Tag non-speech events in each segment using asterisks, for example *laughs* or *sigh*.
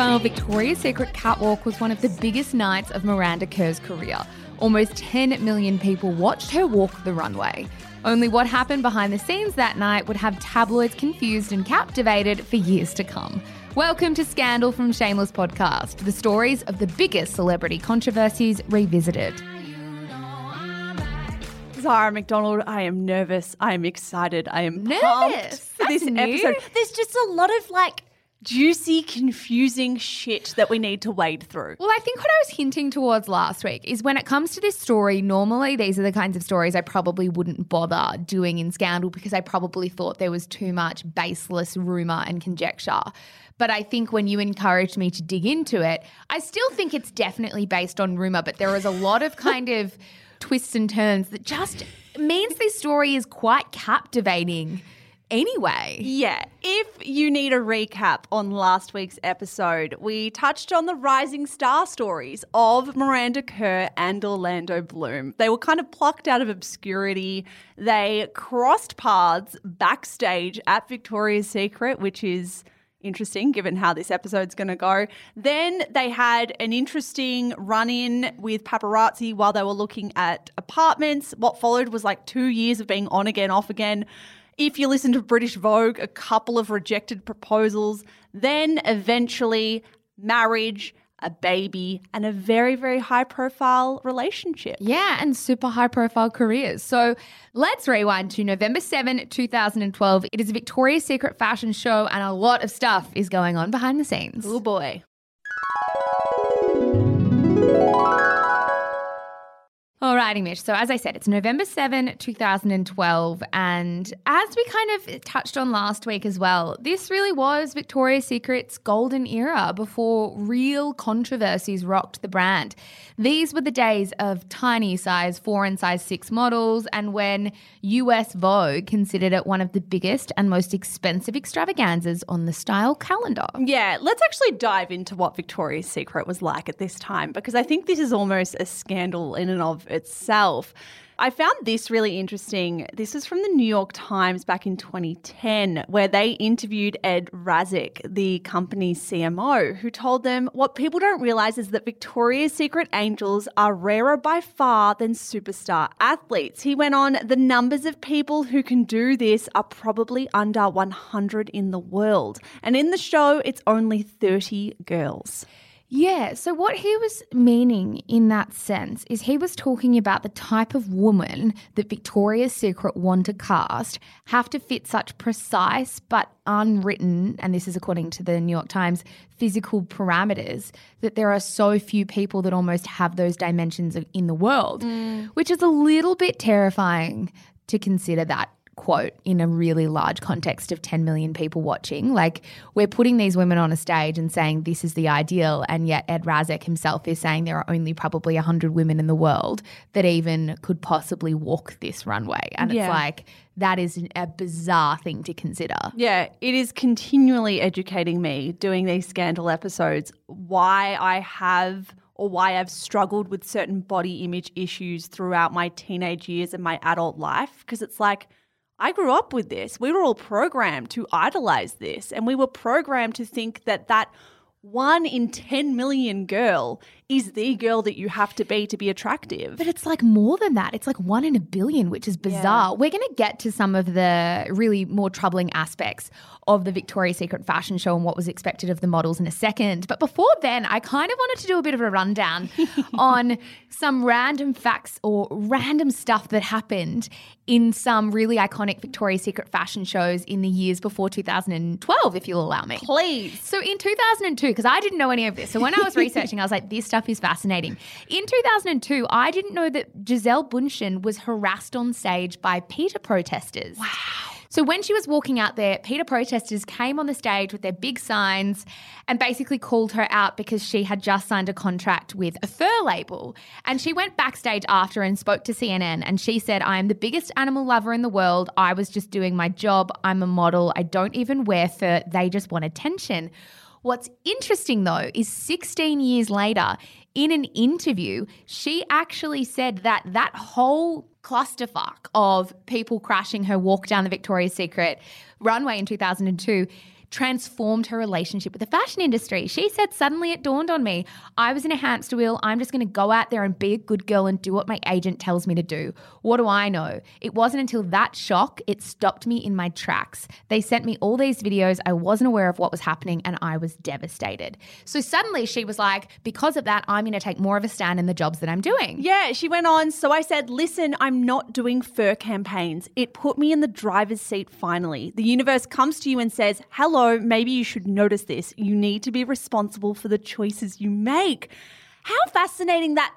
The Victoria's Secret catwalk was one of the biggest nights of Miranda Kerr's career. Almost 10 million people watched her walk the runway. Only what happened behind the scenes that night would have tabloids confused and captivated for years to come. Welcome to Scandal from Shameless Podcast, the stories of the biggest celebrity controversies revisited. Zara McDonald, I am nervous. I am excited. I am Nervous? pumped for That's this new. episode. There's just a lot of like juicy, confusing shit that we need to wade through. Well, I think what I was hinting towards last week is when it comes to this story, normally these are the kinds of stories I probably wouldn't bother doing in Scandal because I probably thought there was too much baseless rumor and conjecture. But I think when you encouraged me to dig into it, I still think it's definitely based on rumor, but there is a lot of kind of *laughs* twists and turns that just means this story is quite captivating anyway. Yeah, if you need a recap on last week's episode, we touched on the rising star stories of Miranda Kerr and Orlando Bloom. They were kind of plucked out of obscurity. They crossed paths backstage at Victoria's Secret, which is interesting given how this episode's going to go. Then they had an interesting run in with paparazzi while they were looking at apartments. What followed was like two years of being on again, off again. If you listen to British Vogue, a couple of rejected proposals, then eventually marriage, a baby, and a very, very high profile relationship. Yeah, and super high profile careers. So let's rewind to November 7, 2012. It is a Victoria's Secret fashion show, and a lot of stuff is going on behind the scenes. Oh boy. Alrighty, Mitch. So, as I said, it's November 7, 2012. And as we kind of touched on last week as well, this really was Victoria's Secret's golden era before real controversies rocked the brand. These were the days of tiny size 4 and size 6 models, and when US Vogue considered it one of the biggest and most expensive extravaganzas on the style calendar. Yeah, let's actually dive into what Victoria's Secret was like at this time because I think this is almost a scandal in and of itself. I found this really interesting. This is from the New York Times back in 2010, where they interviewed Ed Razek, the company's CMO, who told them what people don't realize is that Victoria's Secret angels are rarer by far than superstar athletes. He went on, the numbers of people who can do this are probably under 100 in the world. And in the show, it's only 30 girls. Yeah, so what he was meaning in that sense is he was talking about the type of woman that Victoria's Secret want to cast have to fit such precise but unwritten, and this is according to the New York Times, physical parameters that there are so few people that almost have those dimensions in the world, mm. which is a little bit terrifying to consider that quote in a really large context of 10 million people watching. Like, we're putting these women on a stage and saying this is the ideal, and yet Ed Razek himself is saying there are only probably 100 women in the world that even could possibly walk this runway. And Yeah. it's like, that is a bizarre thing to consider. Yeah, it is continually educating me doing these scandal episodes why I have or why I've struggled with certain body image issues throughout my teenage years and my adult life. Because it's like, I grew up with this. We were all programmed to idolize this, and we were programmed to think that that one in 10 million girl is the girl that you have to be to be attractive. But it's like more than that. It's like one in a billion, which is bizarre. We're going to get to some of the really more troubling aspects of the Victoria's Secret fashion show and what was expected of the models in a second. But before then, I kind of wanted to do a bit of a rundown *laughs* on some random facts or random stuff that happened in some really iconic Victoria's Secret fashion shows in the years before 2012, if you'll allow me. Please. So in 2002, because I didn't know any of this, so when I was *laughs* researching, I was like, this stuff is fascinating. In 2002, I didn't know that Gisele Bundchen was harassed on stage by PETA protesters. Wow. So when she was walking out there, PETA protesters came on the stage with their big signs and basically called her out because she had just signed a contract with a fur label. And she went backstage after and spoke to CNN and she said, I am the biggest animal lover in the world. I was just doing my job. I'm a model. I don't even wear fur. They just want attention. What's interesting though is 16 years later, in an interview, she actually said that that whole clusterfuck of people crashing her walk down the Victoria's Secret runway in 2002 transformed her relationship with the fashion industry. She said, Suddenly it dawned on me I was in a hamster wheel. I'm just going to go out there and be a good girl and do what my agent tells me to do. What do I know? It wasn't until that shock it stopped me in my tracks. They sent me all these videos. I wasn't aware of what was happening and I was devastated. So suddenly she was like, Because of that, I'm going to take more of a stand in the jobs that I'm doing. Yeah, she went on. So I said, Listen, I'm not doing fur campaigns. It put me in the driver's seat finally. The universe comes to you and says, Hello, maybe you should notice this. You need to be responsible for the choices you make. How fascinating that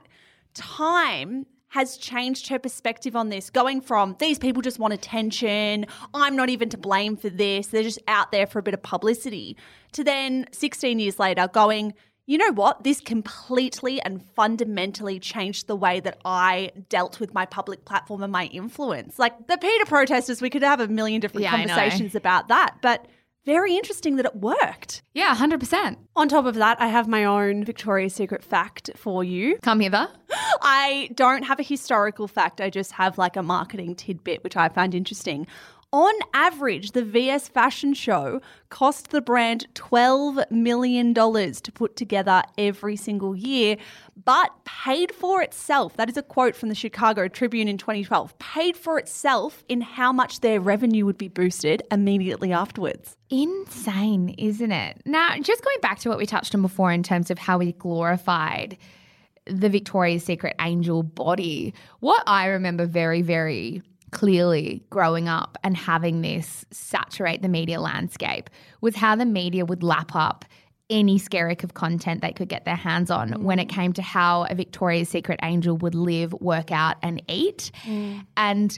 time has changed her perspective on this, going from these people just want attention, I'm not even to blame for this, they're just out there for a bit of publicity, to then 16 years later going, you know what? This completely and fundamentally changed the way that I dealt with my public platform and my influence. Like the PETA protesters, we could have a million different Yeah, conversations about that, but very interesting that it worked. Yeah, 100%. On top of that, I have my own Victoria's Secret fact for you. Come hither. *gasps* I don't have a historical fact, I just have like a marketing tidbit, which I found interesting. On average, the VS fashion show cost the brand $12 million to put together every single year, but paid for itself. That is a quote from the Chicago Tribune in 2012 paid for itself in how much their revenue would be boosted immediately afterwards. Insane, isn't it? Now, just going back to what we touched on before in terms of how we glorified the Victoria's Secret angel body, what I remember very, very clearly growing up and having this saturate the media landscape was how the media would lap up any skerrick of content they could get their hands on mm. when it came to how a Victoria's Secret angel would live, work out, and eat. Mm. And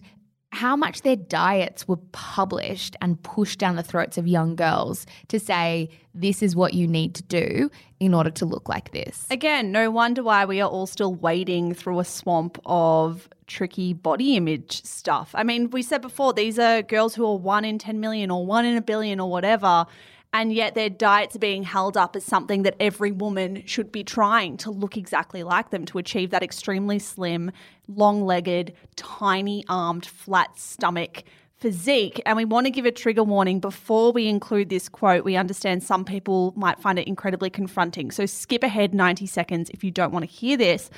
how much their diets were published and pushed down the throats of young girls to say, this is what you need to do in order to look like this. Again, no wonder why we are all still wading through a swamp of tricky body image stuff. I mean, we said before, these are girls who are one in 10 million or one in a billion or whatever. And yet their diets are being held up as something that every woman should be trying to look exactly like them to achieve that extremely slim, long legged, tiny armed, flat stomach physique. And we want to give a trigger warning before we include this quote. We understand some people might find it incredibly confronting. So skip ahead 90 seconds if you don't want to hear this.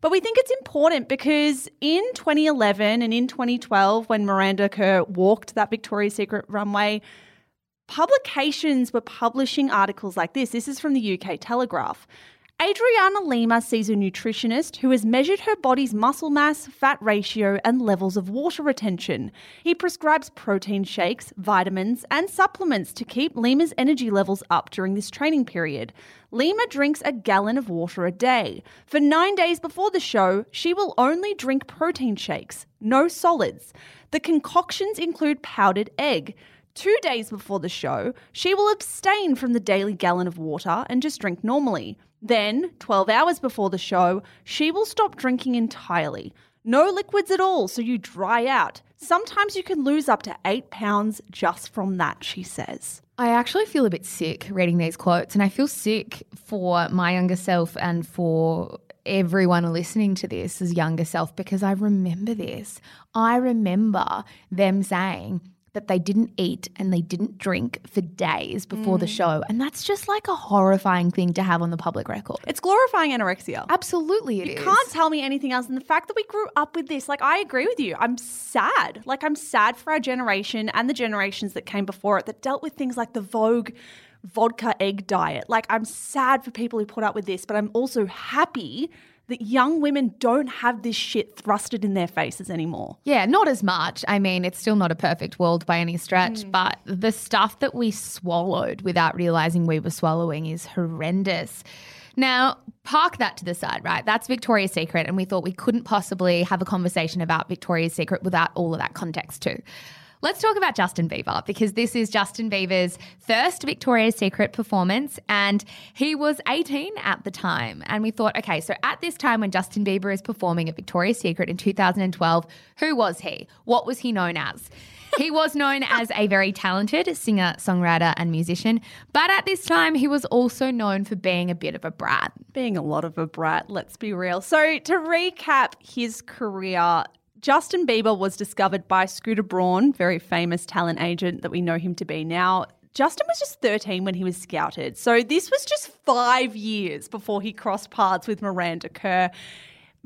But we think it's important because in 2011 and in 2012, when Miranda Kerr walked that Victoria's Secret runway, publications were publishing articles like this. This is from the UK Telegraph. Adriana Lima sees a nutritionist who has measured her body's muscle mass, fat ratio, and levels of water retention. He prescribes protein shakes, vitamins, and supplements to keep Lima's energy levels up during this training period. Lima drinks a gallon of water a day. For nine days before the show, she will only drink protein shakes, no solids. The concoctions include powdered egg. Two days before the show, she will abstain from the daily gallon of water and just drink normally. Then, 12 hours before the show, she will stop drinking entirely. No liquids at all, so you dry out. Sometimes you can lose up to eight pounds just from that, she says. I actually feel a bit sick reading these quotes, and I feel sick for my younger self and for everyone listening to this as younger self because I remember this. I remember them saying, that they didn't eat and they didn't drink for days before the mm. show. And that's just like a horrifying thing to have on the public record. It's glorifying anorexia. Absolutely, it is. You can't tell me anything else. And the fact that we grew up with this, like, I agree with you. I'm sad. Like, I'm sad for our generation and the generations that came before it that dealt with things like the Vogue vodka egg diet. Like, I'm sad for people who put up with this, but I'm also happy that young women don't have this shit thrusted in their faces anymore. Yeah, not as much. I mean, it's still not a perfect world by any stretch, mm. but the stuff that we swallowed without realizing we were swallowing is horrendous. Now, park that to the side, right? That's Victoria's Secret, and we thought we couldn't possibly have a conversation about Victoria's Secret without all of that context, too. Let's talk about Justin Bieber because this is Justin Bieber's first Victoria's Secret performance, and he was 18 at the time. And we thought, okay, so at this time when Justin Bieber is performing at Victoria's Secret in 2012, who was he? What was he known as? He was known as a very talented singer, songwriter, and musician, but at this time, he was also known for being a bit of a brat. Being a lot of a brat, let's be real. So, to recap his career, Justin Bieber was discovered by Scooter Braun, very famous talent agent that we know him to be now. Justin was just 13 when he was scouted. So this was just five years before he crossed paths with Miranda Kerr.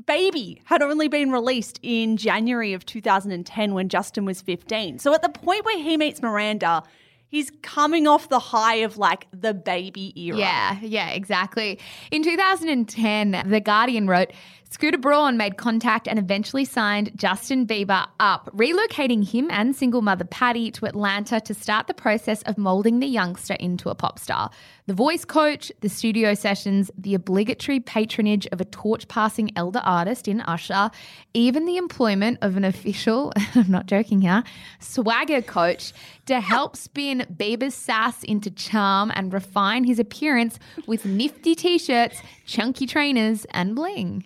Baby had only been released in January of 2010 when Justin was 15. So at the point where he meets Miranda, he's coming off the high of like the baby era. Yeah, yeah, exactly. In 2010, The Guardian wrote Scooter Braun made contact and eventually signed Justin Bieber up, relocating him and single mother Pattie to Atlanta to start the process of molding the youngster into a pop star. The voice coach, the studio sessions, the obligatory patronage of a torch passing elder artist in Usher, even the employment of an official, *laughs* I'm not joking here, swagger coach to help spin Bieber's sass into charm and refine his appearance with nifty t shirts, chunky trainers, and bling.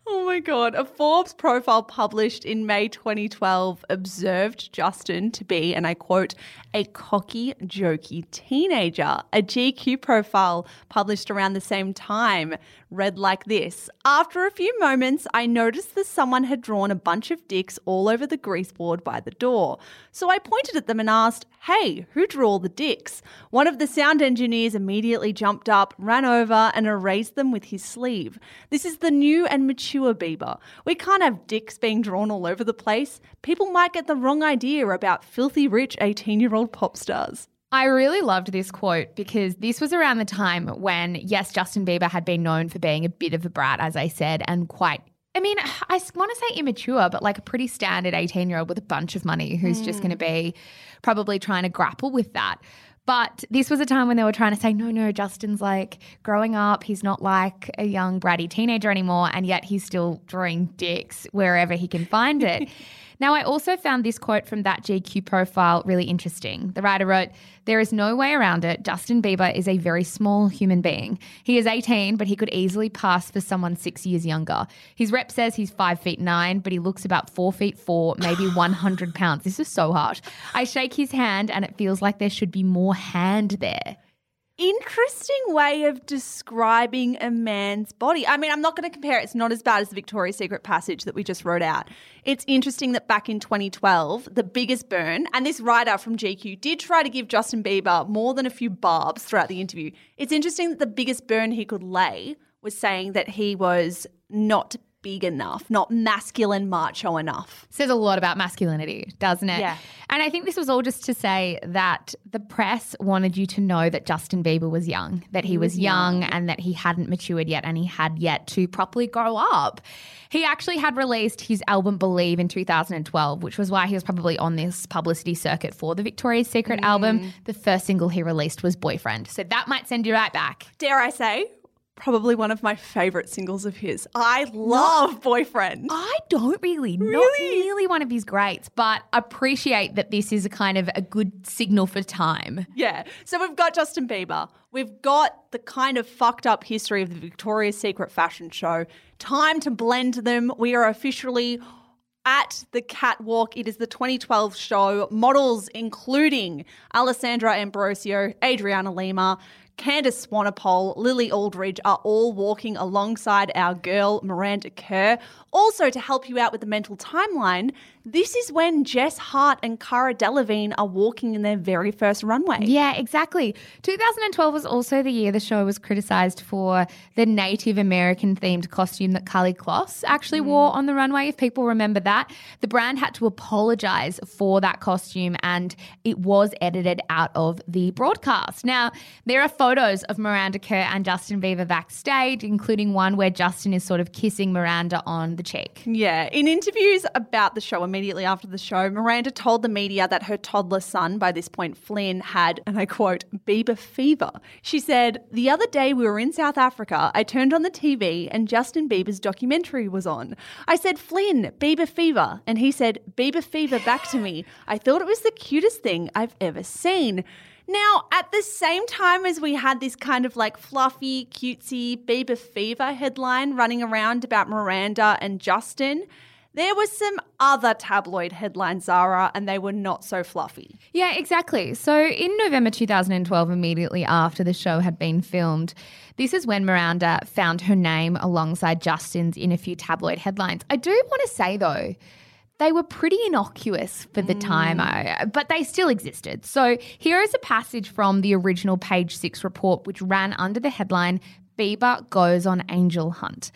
Oh my God. A Forbes profile published in May 2012 observed Justin to be, and I quote, a cocky, jokey teenager. A GQ profile published around the same time read like this After a few moments, I noticed that someone had drawn a bunch of dicks all over the greaseboard by the door. So I pointed at them and asked, Hey, who drew all the dicks? One of the sound engineers immediately jumped up, ran over, and erased them with his sleeve. This is the new and mature Bieber. We can't have dicks being drawn all over the place. People might get the wrong idea about filthy rich 18 year old pop stars. I really loved this quote because this was around the time when, yes, Justin Bieber had been known for being a bit of a brat, as I said, and quite. I mean, I want to say immature, but like a pretty standard 18 year old with a bunch of money who's mm. just going to be probably trying to grapple with that. But this was a time when they were trying to say, no, no, Justin's like growing up. He's not like a young bratty teenager anymore. And yet he's still drawing dicks wherever he can find it. *laughs* Now, I also found this quote from that GQ profile really interesting. The writer wrote, There is no way around it. Justin Bieber is a very small human being. He is 18, but he could easily pass for someone six years younger. His rep says he's five feet nine, but he looks about four feet four, maybe *laughs* 100 pounds. This is so harsh. I shake his hand, and it feels like there should be more hand there interesting way of describing a man's body. I mean, I'm not going to compare it. It's not as bad as the Victoria's Secret passage that we just wrote out. It's interesting that back in 2012, the biggest burn, and this writer from GQ did try to give Justin Bieber more than a few barbs throughout the interview. It's interesting that the biggest burn he could lay was saying that he was not big enough, not masculine macho enough. Says a lot about masculinity, doesn't it? Yeah. And I think this was all just to say that the press wanted you to know that Justin Bieber was young, that he, he was, was young, young and that he hadn't matured yet and he had yet to properly grow up. He actually had released his album Believe in 2012, which was why he was probably on this publicity circuit for the Victoria's Secret mm. album. The first single he released was Boyfriend. So that might send you right back. Dare I say, probably one of my favorite singles of his. I love Not, Boyfriend. I don't really. Really? Not really one of his greats, but appreciate that this is a kind of a good signal for time. Yeah. So we've got Justin Bieber. We've got the kind of fucked up history of the Victoria's Secret fashion show. Time to blend them. We are officially at the catwalk. It is the 2012 show. Models including Alessandra Ambrosio, Adriana Lima, Candice Swanepoel, Lily Aldridge are all walking alongside our girl Miranda Kerr. Also, to help you out with the mental timeline, this is when Jess Hart and Cara Delevingne are walking in their very first runway. Yeah, exactly. 2012 was also the year the show was criticized for the Native American themed costume that Karlie Kloss actually mm. wore on the runway. If people remember that, the brand had to apologize for that costume and it was edited out of the broadcast. Now, there are photos of Miranda Kerr and Justin Bieber backstage, including one where Justin is sort of kissing Miranda on the cheek. Yeah. In interviews about the show immediately after the show, Miranda told the media that her toddler son, by this point Flynn, had, and I quote, Bieber fever. She said, The other day we were in South Africa. I turned on the TV and Justin Bieber's documentary was on. I said, Flynn, Bieber fever. And he said, Bieber fever back to me. I thought it was the cutest thing I've ever seen. Now, at the same time as we had this kind of like fluffy, cutesy Bieber fever headline running around about Miranda and Justin, there was some other tabloid headlines, Zara, and they were not so fluffy. Yeah, exactly. So in November 2012, immediately after the show had been filmed, this is when Miranda found her name alongside Justin's in a few tabloid headlines. I do want to say, though, they were pretty innocuous for the mm. time, uh, but they still existed. So here is a passage from the original Page Six report, which ran under the headline Bieber goes on angel hunt.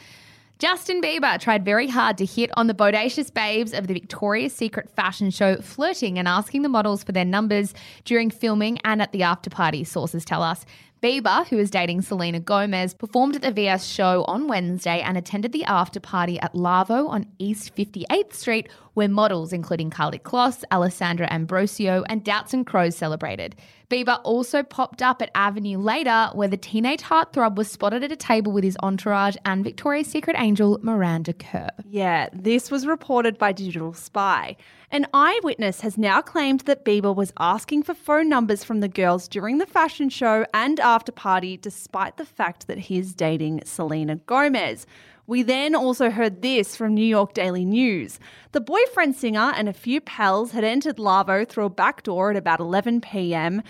Justin Bieber tried very hard to hit on the bodacious babes of the Victoria's Secret fashion show, flirting and asking the models for their numbers during filming and at the after party, sources tell us. Bieber, who is dating Selena Gomez, performed at the VS show on Wednesday and attended the after party at Lavo on East 58th Street, where models including Karlie Kloss, Alessandra Ambrosio, and Doutzen Kroes celebrated. Bieber also popped up at Avenue later, where the teenage heartthrob was spotted at a table with his entourage and Victoria's Secret angel Miranda Kerr. Yeah, this was reported by Digital Spy. An eyewitness has now claimed that Bieber was asking for phone numbers from the girls during the fashion show and after party, despite the fact that he is dating Selena Gomez. We then also heard this from New York Daily News. The boyfriend singer and a few pals had entered Lavo through a back door at about 11 p.m.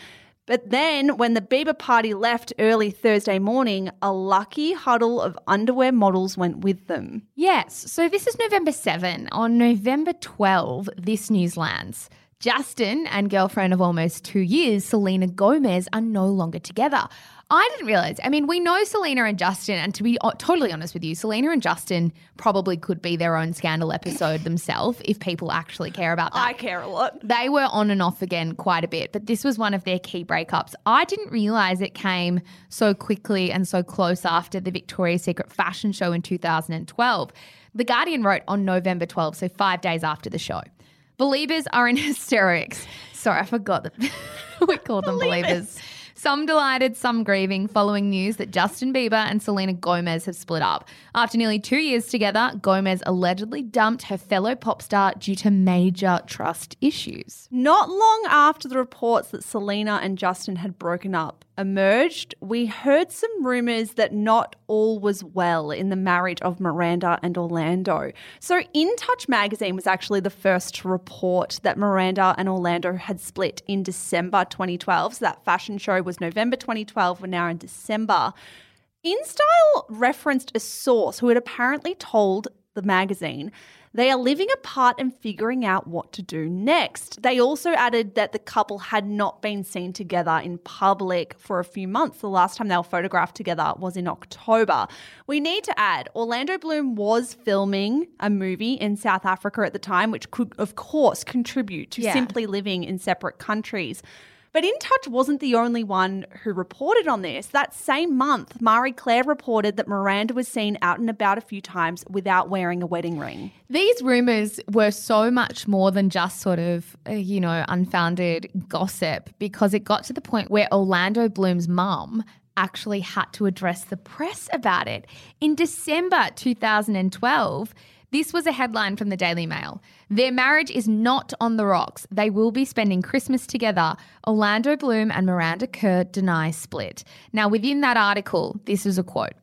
But then, when the Bieber party left early Thursday morning, a lucky huddle of underwear models went with them. Yes, so this is November 7. On November 12, this news lands. Justin and girlfriend of almost two years, Selena Gomez, are no longer together. I didn't realize. I mean, we know Selena and Justin, and to be totally honest with you, Selena and Justin probably could be their own scandal episode themselves if people actually care about that. I care a lot. They were on and off again quite a bit, but this was one of their key breakups. I didn't realize it came so quickly and so close after the Victoria's Secret fashion show in 2012. The Guardian wrote on November 12, so five days after the show. Believers are in *laughs* hysterics. Sorry, I forgot that *laughs* we call them believers. Some delighted, some grieving, following news that Justin Bieber and Selena Gomez have split up. After nearly two years together, Gomez allegedly dumped her fellow pop star due to major trust issues. Not long after the reports that Selena and Justin had broken up emerged, we heard some rumors that not all was well in the marriage of Miranda and Orlando. So, In Touch magazine was actually the first to report that Miranda and Orlando had split in December 2012. So, that fashion show was November 2012. We're now in December. InStyle referenced a source who had apparently told the magazine they are living apart and figuring out what to do next. They also added that the couple had not been seen together in public for a few months. The last time they were photographed together was in October. We need to add Orlando Bloom was filming a movie in South Africa at the time, which could, of course, contribute to Yeah. simply living in separate countries. But In Touch wasn't the only one who reported on this. That same month, Marie Claire reported that Miranda was seen out and about a few times without wearing a wedding ring. These rumors were so much more than just sort of, uh, you know, unfounded gossip because it got to the point where Orlando Bloom's mum actually had to address the press about it. In December 2012, this was a headline from the Daily Mail. Their marriage is not on the rocks. They will be spending Christmas together. Orlando Bloom and Miranda Kerr deny split. Now, within that article, this is a quote.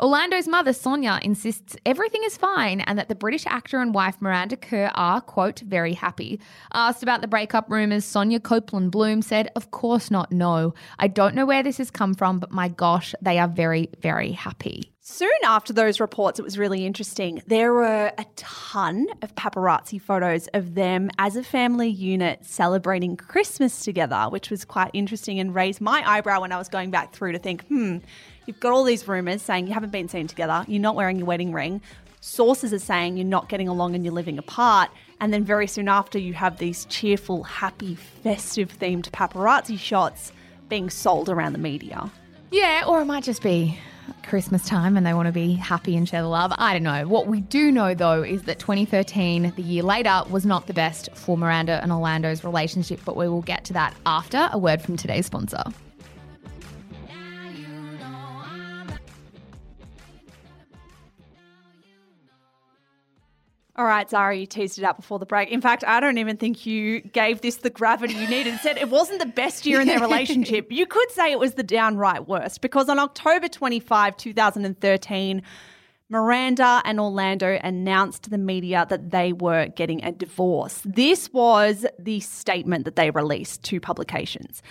Orlando's mother, Sonia, insists everything is fine and that the British actor and wife Miranda Kerr are, quote, very happy. Asked about the breakup rumours, Sonia Copeland Bloom said, Of course not, no. I don't know where this has come from, but my gosh, they are very, very happy. Soon after those reports, it was really interesting. There were a ton of paparazzi photos of them as a family unit celebrating Christmas together, which was quite interesting and raised my eyebrow when I was going back through to think, hmm, you've got all these rumors saying you haven't been seen together, you're not wearing your wedding ring. Sources are saying you're not getting along and you're living apart. And then very soon after, you have these cheerful, happy, festive themed paparazzi shots being sold around the media. Yeah, or it might just be Christmas time and they want to be happy and share the love. I don't know. What we do know though is that 2013, the year later, was not the best for Miranda and Orlando's relationship, but we will get to that after a word from today's sponsor. All right, Zara, you teased it out before the break. In fact, I don't even think you gave this the gravity you needed. Said it wasn't the best year in their *laughs* relationship. You could say it was the downright worst because on October 25, 2013, Miranda and Orlando announced to the media that they were getting a divorce. This was the statement that they released to publications.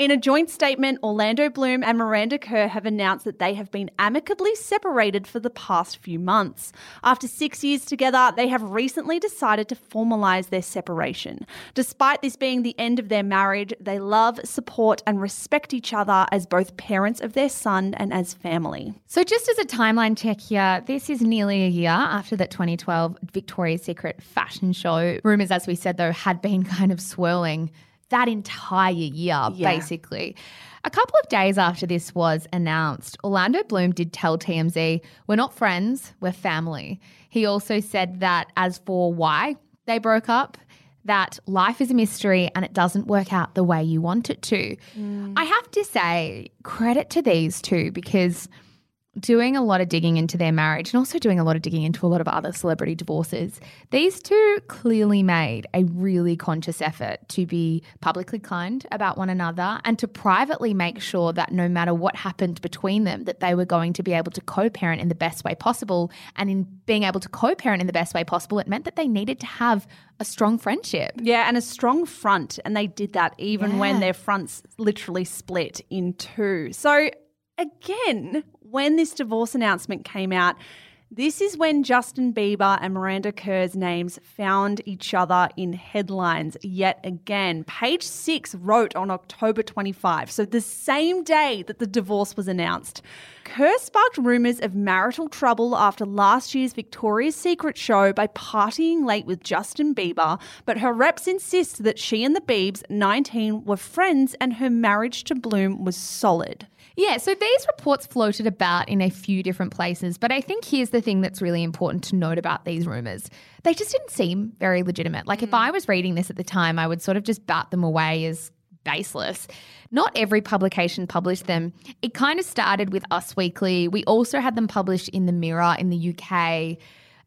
In a joint statement, Orlando Bloom and Miranda Kerr have announced that they have been amicably separated for the past few months. After six years together, they have recently decided to formalise their separation. Despite this being the end of their marriage, they love, support, and respect each other as both parents of their son and as family. So, just as a timeline check here, this is nearly a year after that 2012 Victoria's Secret fashion show. Rumours, as we said, though, had been *laughs* kind of swirling that entire year, Yeah. basically. A couple of days after this was announced, Orlando Bloom did tell TMZ, We're not friends, we're family. He also said that as for why they broke up, that life is a mystery and it doesn't work out the way you want it to. Mm. I have to say, credit to these two because doing a lot of digging into their marriage and also doing a lot of digging into a lot of other celebrity divorces, these two clearly made a really conscious effort to be publicly kind about one another and to privately make sure that no matter what happened between them that they were going to be able to co-parent in the best way possible and in being able to co-parent in the best way possible it meant that they needed to have a strong friendship. Yeah, and a strong front. And they did that even when their fronts literally split in two. So, again, when this divorce announcement came out, this is when Justin Bieber and Miranda Kerr's names found each other in headlines yet again. Page six wrote on October 25, so the same day that the divorce was announced. Kerr sparked rumours of marital trouble after last year's Victoria's Secret show by partying late with Justin Bieber, but her reps insist that she and the Biebs, 19, were friends and her marriage to Bloom was solid. Yeah, so these reports floated about in a few different places, but I think here's the thing that's really important to note about these rumors. They just didn't seem very legitimate. Like if mm. I was reading this at the time, I would sort of just bat them away as baseless. Not every publication published them. It kind of started with Us Weekly. We also had them published in the Mirror in the UK.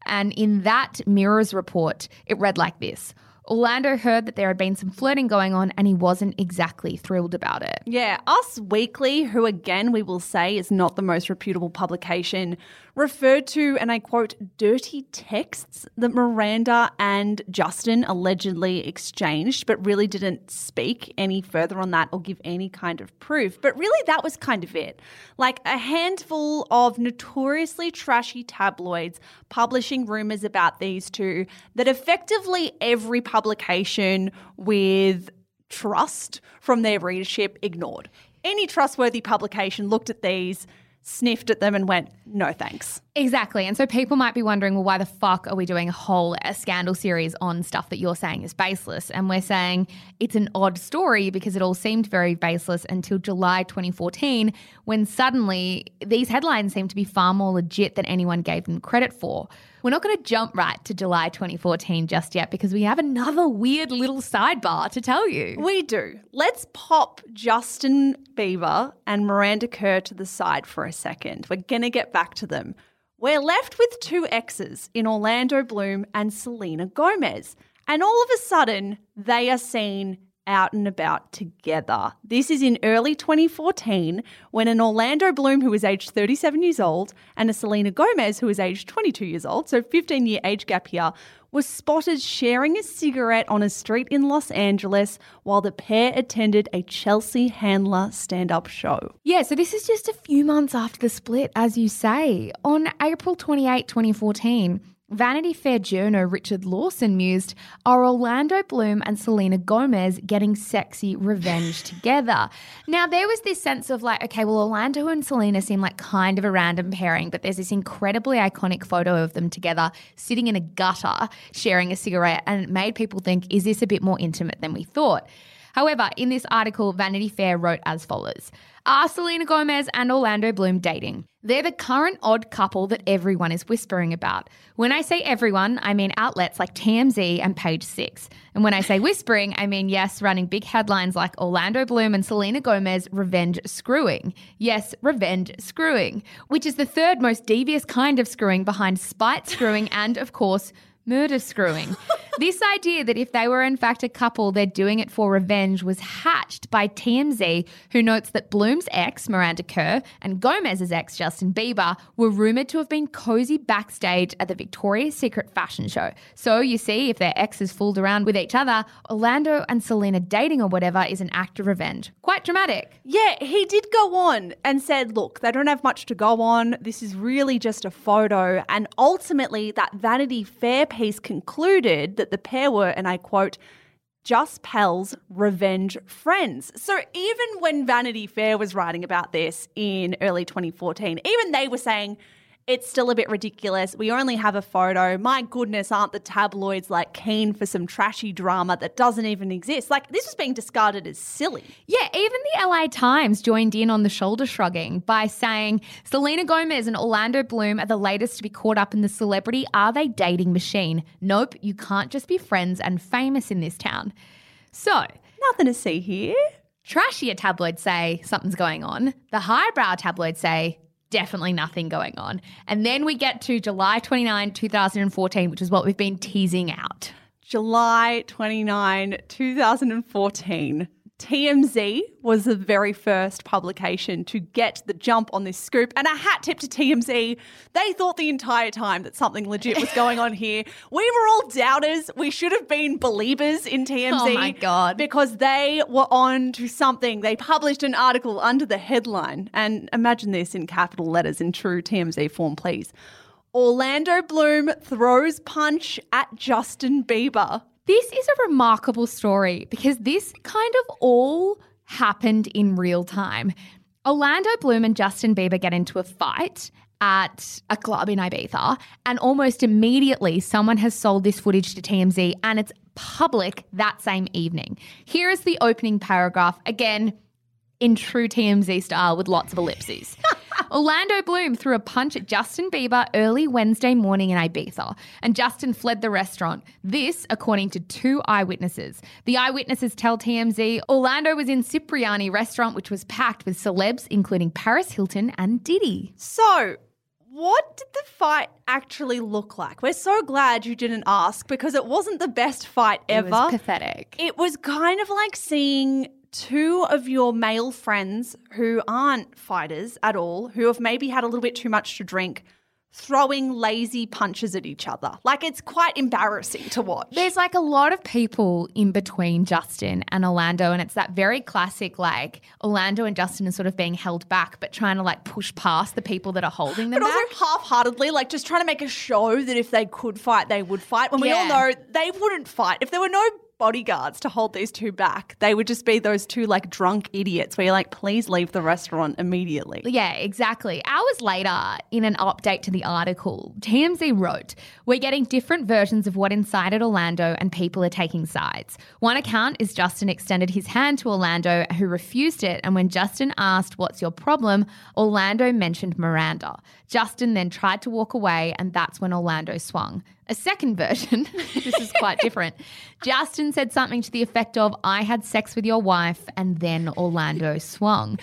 And in that Mirror's report, it read like this. Orlando heard that there had been some flirting going on and he wasn't exactly thrilled about it. Yeah, Us Weekly, who again we will say is not the most reputable publication, referred to, and I quote, dirty texts that Miranda and Justin allegedly exchanged, but really didn't speak any further on that or give any kind of proof. But really, that was kind of it. Like a handful of notoriously trashy tabloids publishing rumors about these two that effectively every publication with trust from their readership ignored. Any trustworthy publication looked at these, sniffed at them, and went, no thanks. Exactly. And so people might be wondering, well, why the fuck are we doing a whole a scandal series on stuff that you're saying is baseless? And we're saying it's an odd story because it all seemed very baseless until July 2014, when suddenly these headlines seem to be far more legit than anyone gave them credit for. We're not going to jump right to July 2014 just yet because we have another weird little sidebar to tell you. We do. Let's pop Justin Bieber and Miranda Kerr to the side for a second. We're going to get back to them. We're left with two exes in Orlando Bloom and Selena Gomez. And all of a sudden, they are seen out and about together. This is in early 2014 when an Orlando Bloom who is aged 37 years old and a Selena Gomez who is aged 22 years old, so 15 year age gap here, was spotted sharing a cigarette on a street in Los Angeles while the pair attended a Chelsea Handler stand up show. Yeah, so this is just a few months after the split, as you say. On April 28, 2014, Vanity Fair journo Richard Lawson mused, Are Orlando Bloom and Selena Gomez getting sexy revenge *laughs* together? Now, there was this sense of like, okay, well, Orlando and Selena seem like kind of a random pairing, but there's this incredibly iconic photo of them together sitting in a gutter sharing a cigarette, and it made people think, is this a bit more intimate than we thought? However, in this article, Vanity Fair wrote as follows Are Selena Gomez and Orlando Bloom dating? They're the current odd couple that everyone is whispering about. When I say everyone, I mean outlets like TMZ and Page Six. And when I say whispering, I mean, yes, running big headlines like Orlando Bloom and Selena Gomez revenge screwing. Yes, revenge screwing, which is the third most devious kind of screwing behind spite screwing and, of course, murder screwing. *laughs* this idea that if they were in fact a couple, they're doing it for revenge was hatched by TMZ, who notes that Bloom's ex, Miranda Kerr, and Gomez's ex, Justin Bieber, were rumored to have been cozy backstage at the Victoria's Secret fashion show. So you see, if their exes fooled around with each other, Orlando and Selena dating or whatever is an act of revenge. Quite dramatic. Yeah, he did go on and said, look, they don't have much to go on. This is really just a photo. And ultimately, that Vanity Fair piece concluded that the pair were, and I quote, just pals, revenge friends. So even when Vanity Fair was writing about this in early 2014, even they were saying, it's still a bit ridiculous. We only have a photo. My goodness, aren't the tabloids like keen for some trashy drama that doesn't even exist? Like, this was being discarded as silly. Yeah, even the LA Times joined in on the shoulder shrugging by saying Selena Gomez and Orlando Bloom are the latest to be caught up in the celebrity are they dating machine. Nope, you can't just be friends and famous in this town. So, Nothing to see here. trashier tabloids say something's going on. The highbrow tabloids say definitely nothing going on. And then we get to July 29, 2014, which is what we've been teasing out. July 29, 2014. TMZ was the very first publication to get the jump on this scoop. And a hat tip to TMZ. They thought the entire time that something legit was going on here. We were all doubters. We should have been believers in TMZ. Oh my God. Because they were on to something. They published an article under the headline. And imagine this in capital letters in true TMZ form, please. Orlando Bloom throws punch at Justin Bieber. This is a remarkable story because this kind of all happened in real time. Orlando Bloom and Justin Bieber get into a fight at a club in Ibiza, and almost immediately someone has sold this footage to TMZ and it's public that same evening. Here is the opening paragraph, again, in true TMZ style with lots of ellipses. *laughs* Orlando Bloom threw a punch at Justin Bieber early Wednesday morning in Ibiza, and Justin fled the restaurant. This, according to two eyewitnesses. The eyewitnesses tell TMZ Orlando was in Cipriani restaurant, which was packed with celebs, including Paris Hilton and Diddy. So, what did the fight actually look like? We're so glad you didn't ask because it wasn't the best fight ever. It was pathetic. It was kind of like seeing two of your male friends who aren't fighters at all, who have maybe had a little bit too much to drink, throwing lazy punches at each other. Like it's quite embarrassing to watch. There's like a lot of people in between Justin and Orlando, and it's that very classic like Orlando and Justin are sort of being held back, but trying to like push past the people that are holding them but back. also half-heartedly, like just trying to make a show that if they could fight, they would fight. When we all know they wouldn't fight. If there were no bodyguards to hold these two back, they would just be those two like drunk idiots where you're like, please leave the restaurant immediately. Yeah, exactly. Hours later, in an update to the article, TMZ wrote, We're getting different versions of what incited Orlando, and people are taking sides. One account is Justin extended his hand to Orlando, who refused it. And when Justin asked, What's your problem? Orlando mentioned Miranda. Justin then tried to walk away, and that's when Orlando swung. A second version, *laughs* this is quite different. Justin said something to the effect of, I had sex with your wife, and then Orlando swung.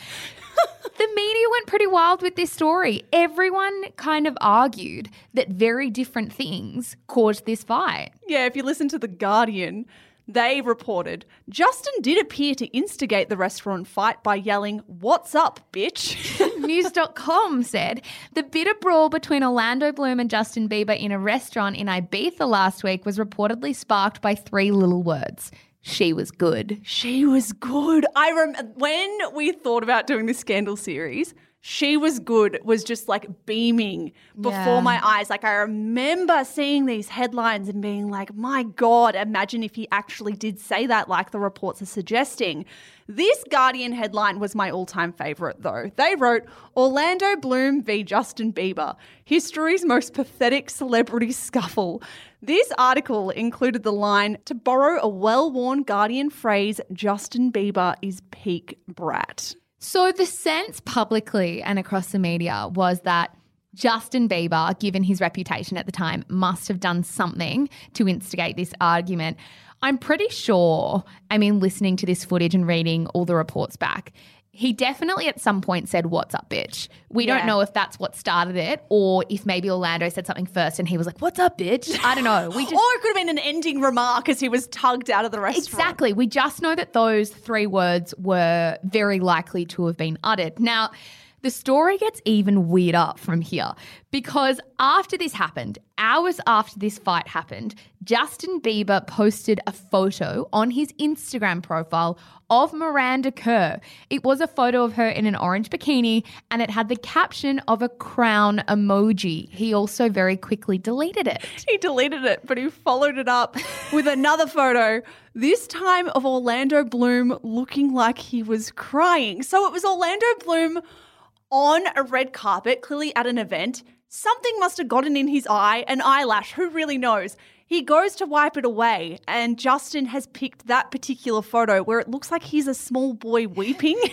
The media went pretty wild with this story. Everyone kind of argued that very different things caused this fight. Yeah, if you listen to The Guardian, they reported Justin did appear to instigate the restaurant fight by yelling, What's up, bitch? *laughs* News.com said the bitter brawl between Orlando Bloom and Justin Bieber in a restaurant in Ibiza last week was reportedly sparked by three little words. She was good. she was good. I rem- when we thought about doing this scandal series, she was good was just like beaming before Yeah. my eyes. Like I remember seeing these headlines and being like, "My god, imagine if he actually did say that like the reports are suggesting." This Guardian headline was my all-time favorite though. They wrote Orlando Bloom v Justin Bieber, history's most pathetic celebrity scuffle. This article included the line to borrow a well-worn Guardian phrase, Justin Bieber is peak brat. So the sense publicly and across the media was that Justin Bieber, given his reputation at the time, must have done something to instigate this argument. I'm pretty sure, I mean, listening to this footage and reading all the reports back, he definitely at some point said, What's up, bitch? We Yeah. don't know if that's what started it or if maybe Orlando said something first and he was like, What's up, bitch? I don't know. We *laughs* just. Or it could have been an ending remark as he was tugged out of the restaurant. Exactly. We just know that those three words were very likely to have been uttered. Now, the story gets even weirder from here because after this happened, hours after this fight happened, Justin Bieber posted a photo on his Instagram profile of Miranda Kerr. It was a photo of her in an orange bikini and it had the caption of a crown emoji. He also very quickly deleted it. He deleted it, but he followed it up with another photo, this time of Orlando Bloom looking like he was crying. So it was Orlando Bloom on a red carpet, clearly at an event. Something must have gotten in his eye, an eyelash, who really knows? He goes to wipe it away, and Justin has picked that particular photo where it looks like he's a small boy weeping. *laughs*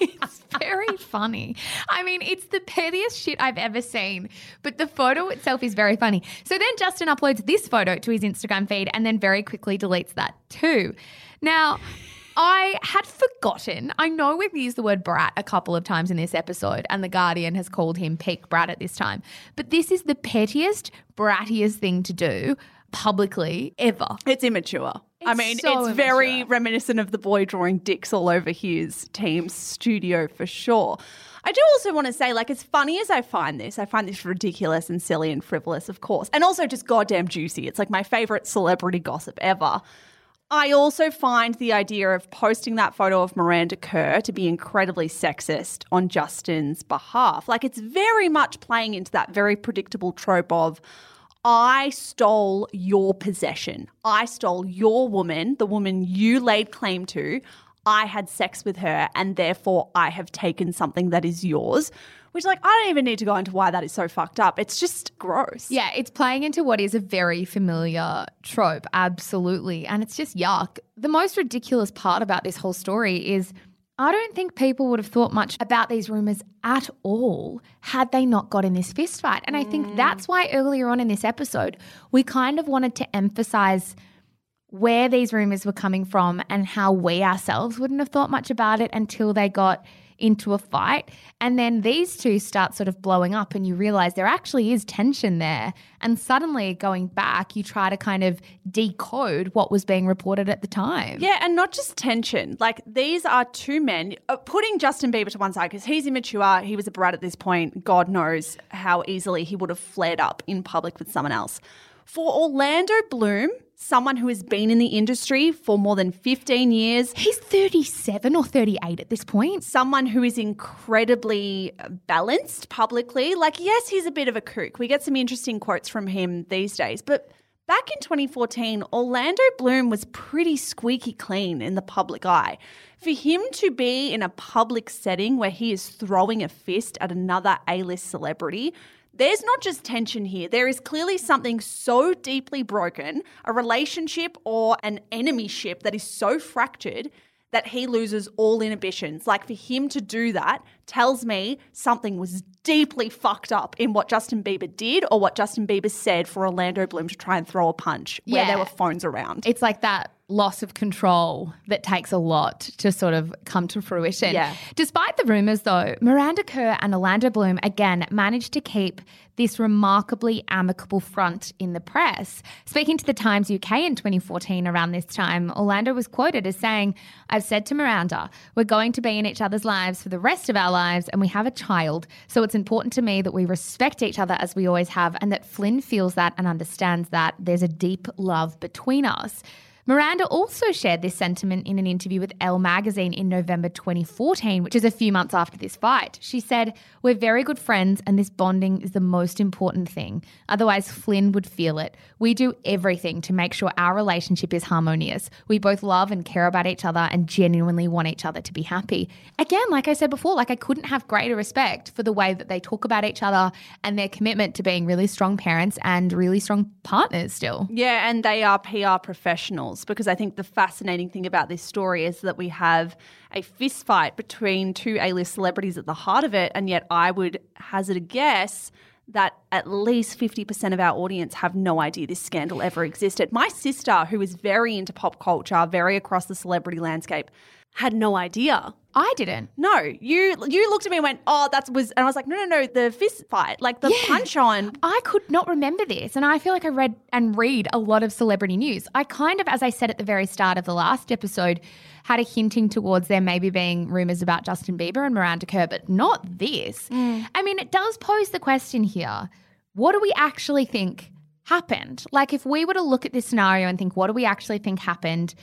It's very funny. I mean, it's the pettiest shit I've ever seen, but the photo itself is very funny. So then Justin uploads this photo to his Instagram feed and then very quickly deletes that too. Now, I had forgotten. I know we've used the word brat a couple of times in this episode, and The Guardian has called him peak brat at this time. But this is the pettiest, brattiest thing to do publicly ever. It's immature. I mean, so it's very reminiscent of the boy drawing dicks all over his team's studio for sure. I do also want to say, like, as funny as I find this, I find this ridiculous and silly and frivolous, of course, and also just goddamn juicy. It's like my favorite celebrity gossip ever. I also find the idea of posting that photo of Miranda Kerr to be incredibly sexist on Justin's behalf. Like, it's very much playing into that very predictable trope of, I stole your possession. I stole your woman, the woman you laid claim to. I had sex with her, and therefore I have taken something that is yours. Which, like, I don't even need to go into why that is so fucked up. It's just gross. Yeah, it's playing into what is a very familiar trope, absolutely. And it's just yuck. The most ridiculous part about this whole story is I don't think people would have thought much about these rumors at all had they not got in this fist fight. And I think mm. that's why earlier on in this episode, we kind of wanted to emphasize where these rumors were coming from and how we ourselves wouldn't have thought much about it until they got into a fight. And then these two start sort of blowing up, and you realize there actually is tension there. And suddenly, going back, you try to kind of decode what was being reported at the time. Yeah, and not just tension. Like these are two men uh, putting Justin Bieber to one side because he's immature. He was a brat at this point. God knows how easily he would have flared up in public with someone else. For Orlando Bloom, someone who has been in the industry for more than 15 years, He's 37 or 38 at this point. someone who is incredibly balanced publicly. Like, yes, he's a bit of a kook. We get some interesting quotes from him these days, but back in 2014, Orlando Bloom was pretty squeaky clean in the public eye. For him to be in a public setting where he is throwing a fist at another A list celebrity, there's not just tension here. There is clearly something so deeply broken, a relationship or an enemyship that is so fractured that he loses all inhibitions. Like for him to do that tells me something was deeply fucked up in what Justin Bieber did or what Justin Bieber said for Orlando Bloom to try and throw a punch where Yeah. there were phones around. It's like that loss of control that takes a lot to sort of come to fruition. Yeah. Despite the rumors, though, Miranda Kerr and Orlando Bloom again managed to keep this remarkably amicable front in the press. Speaking to the Times UK in 2014 around this time, Orlando was quoted as saying, I've said to Miranda, we're going to be in each other's lives for the rest of our lives and we have a child. So it's important to me that we respect each other as we always have and that Flynn feels that and understands that there's a deep love between us. Miranda also shared this sentiment in an interview with Elle magazine in November 2014, which is a few months after this fight. She said, We're very good friends, and this bonding is the most important thing. Otherwise, Flynn would feel it. We do everything to make sure our relationship is harmonious. We both love and care about each other and genuinely want each other to be happy. Again, like I said before, like I couldn't have greater respect for the way that they talk about each other and their commitment to being really strong parents and really strong partners still. Yeah, and they are PR professionals because I think the fascinating thing about this story is that we have a fist fight between two A list celebrities at the heart of it, and yet I would hazard a guess that at least 50% of our audience have no idea this scandal ever existed. My sister, who is very into pop culture, very across the celebrity landscape, had no idea. I didn't. No, you you looked at me and went, "Oh, that was," and I was like, "No, no, no, the fist fight, like the Yeah. punch on." I could not remember this. And I feel like I read and read a lot of celebrity news. I kind of, as I said at the very start of the last episode, had a hinting towards there maybe being rumors about Justin Bieber and Miranda Kerr, but not this. Mm. I mean, it does pose the question here what do we actually think happened? Like, if we were to look at this scenario and think, what do we actually think happened?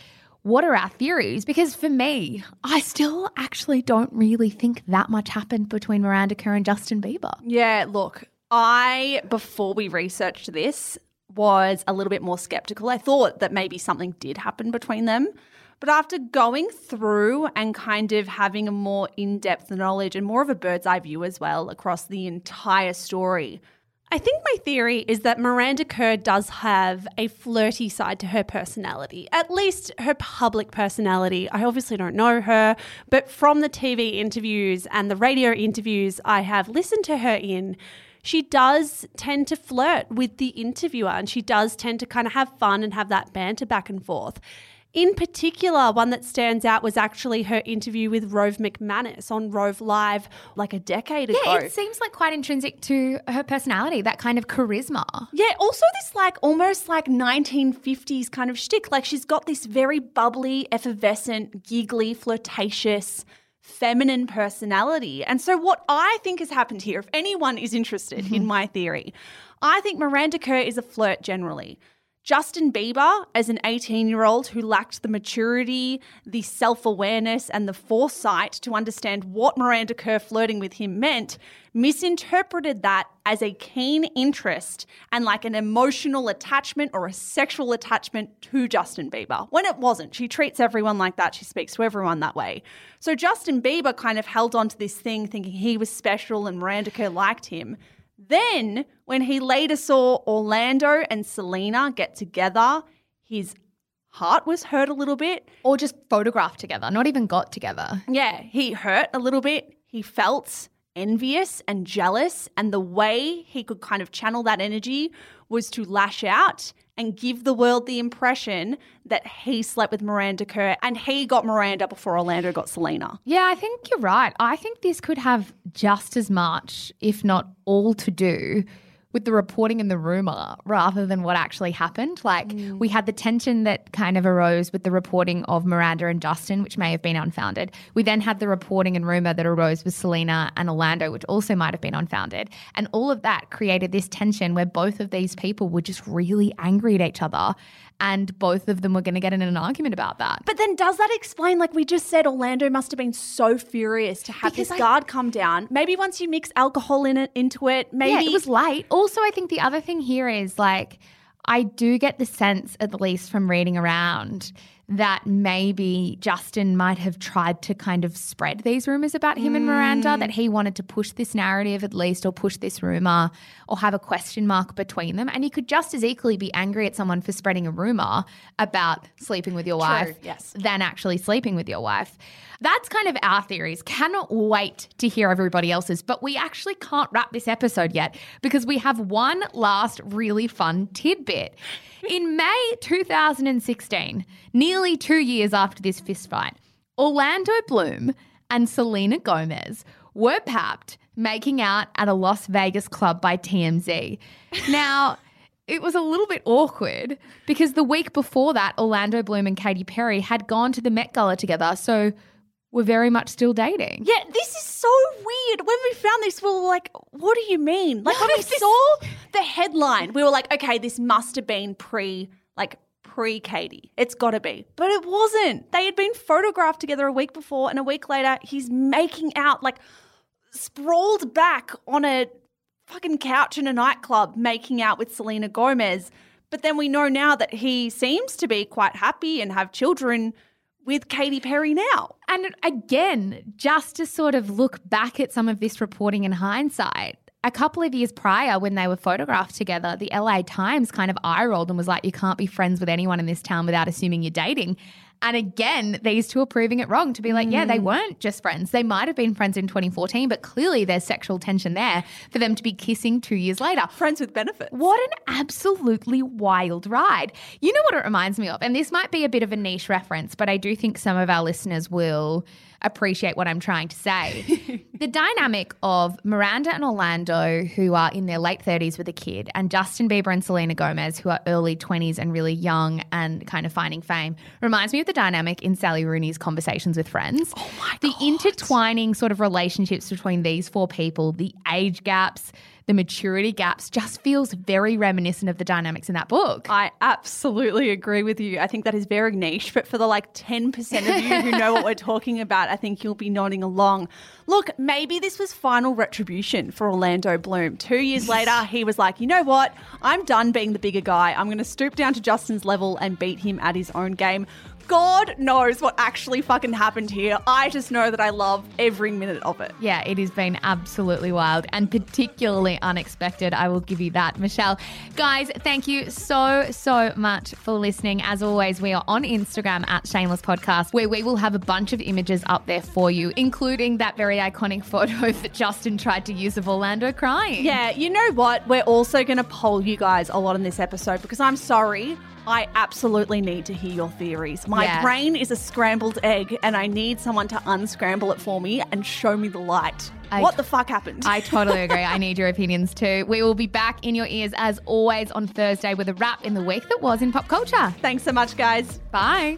What are our theories? Because for me, I still actually don't really think that much happened between Miranda Kerr and Justin Bieber. Yeah, look, I before we researched this was a little bit more skeptical. I thought that maybe something did happen between them. But after going through and kind of having a more in depth knowledge and more of a bird's eye view as well across the entire story, I think my theory is that Miranda Kerr does have a flirty side to her personality, at least her public personality. I obviously don't know her, but from the TV interviews and the radio interviews I have listened to her in, she does tend to flirt with the interviewer and she does tend to kind of have fun and have that banter back and forth. In particular, one that stands out was actually her interview with Rove McManus on Rove Live like a decade ago. Yeah, it seems like quite intrinsic to her personality, that kind of charisma. Yeah, also this like almost like 1950s kind of shtick. Like she's got this very bubbly, effervescent, giggly, flirtatious, feminine personality. And so what I think has happened here, if anyone is interested in mm-hmm. my theory, I think Miranda Kerr is a flirt generally. Justin Bieber, as an 18 year old who lacked the maturity, the self awareness, and the foresight to understand what Miranda Kerr flirting with him meant, misinterpreted that as a keen interest and like an emotional attachment or a sexual attachment to Justin Bieber, when it wasn't. She treats everyone like that, she speaks to everyone that way. So Justin Bieber kind of held on to this thing thinking he was special and Miranda Kerr liked him. Then, when he later saw Orlando and Selena get together, his heart was hurt a little bit. Or just photographed together, not even got together. Yeah, he hurt a little bit. He felt envious and jealous. And the way he could kind of channel that energy was to lash out and give the world the impression that he slept with Miranda Kerr and he got Miranda before Orlando got Selena. Yeah, I think you're right. I think this could have just as much, if not all, to do with the reporting and the rumor rather than what actually happened. Like, mm. we had the tension that kind of arose with the reporting of Miranda and Justin, which may have been unfounded. We then had the reporting and rumor that arose with Selena and Orlando, which also might have been unfounded. And all of that created this tension where both of these people were just really angry at each other. And both of them were going to get in an argument about that. But then does that explain, like we just said, Orlando must have been so furious to have Because his I- guard come down. Maybe once you mix alcohol in it into it, maybe Yeah, it was late. Also, I think the other thing here is like, I do get the sense, at least from reading around, that maybe Justin might have tried to kind of spread these rumors about him and Miranda, that he wanted to push this narrative at least, or push this rumor, or have a question mark between them. And you could just as equally be angry at someone for spreading a rumor about sleeping with your wife yes. than actually sleeping with your wife. That's kind of our theories. Cannot wait to hear everybody else's, but we actually can't wrap this episode yet because we have one last really fun tidbit. In May 2016, nearly two years after this fistfight, Orlando Bloom and Selena Gomez were papped making out at a Las Vegas club by TMZ. *laughs* Now, it was a little bit awkward because the week before that, Orlando Bloom and Katy Perry had gone to the Met Gala together, so were very much still dating. Yeah, this is so weird. When we found this, we were like, what do you mean? Like, when we this? saw the headline, we were like, okay, this must have been pre, like, pre Katy. It's got to be. But it wasn't. They had been photographed together a week before, and a week later, he's making out, like, sprawled back on a fucking couch in a nightclub, making out with Selena Gomez. But then we know now that he seems to be quite happy and have children with Katy Perry now. And again, just to sort of look back at some of this reporting in hindsight, a couple of years prior, when they were photographed together, the LA Times kind of eye rolled and was like, you can't be friends with anyone in this town without assuming you're dating. And again, these two are proving it wrong to be like, yeah, they mm. weren't just friends. They might have been friends in 2014, but clearly there's sexual tension there for them to be kissing two years later. Friends with benefits. What an absolutely wild ride. You know what it reminds me of? And this might be a bit of a niche reference, but I do think some of our listeners will appreciate what I'm trying to say. *laughs* the dynamic of Miranda and Orlando, who are in their late 30s with a kid, and Justin Bieber and Selena Gomez, who are early 20s and really young and kind of finding fame, reminds me of the dynamic in Sally Rooney's Conversations with Friends. Oh my The intertwining sort of relationships between these four people, the age gaps, the maturity gaps just feels very reminiscent of the dynamics in that book. I absolutely agree with you. I think that is very niche, but for the like 10% of you who know what we're talking about, I think you'll be nodding along. Look, maybe this was final retribution for Orlando Bloom. Two years later, *laughs* he was like, you know what? I'm done being the bigger guy. I'm going to stoop down to Justin's level and beat him at his own game. God knows what actually fucking happened here. I just know that I love every minute of it. Yeah, it has been absolutely wild and particularly unexpected. I will give you that, Michelle. Guys, thank you so, so much for listening. As always, we are on Instagram at Shameless Podcast, where we will have a bunch of images up there for you, including that very iconic *laughs* photo that Justin tried to use of Orlando crying. Yeah, you know what? We're also going to poll you guys a lot in this episode because I'm sorry. I absolutely need to hear your theories. My Yeah. brain is a scrambled egg and I need someone to unscramble it for me and show me the light. I- what the fuck happened? I totally agree. I *laughs* need your opinions too. We will be back in your ears as always on Thursday with a wrap in the week that was in pop culture. Thanks so much, guys. Bye.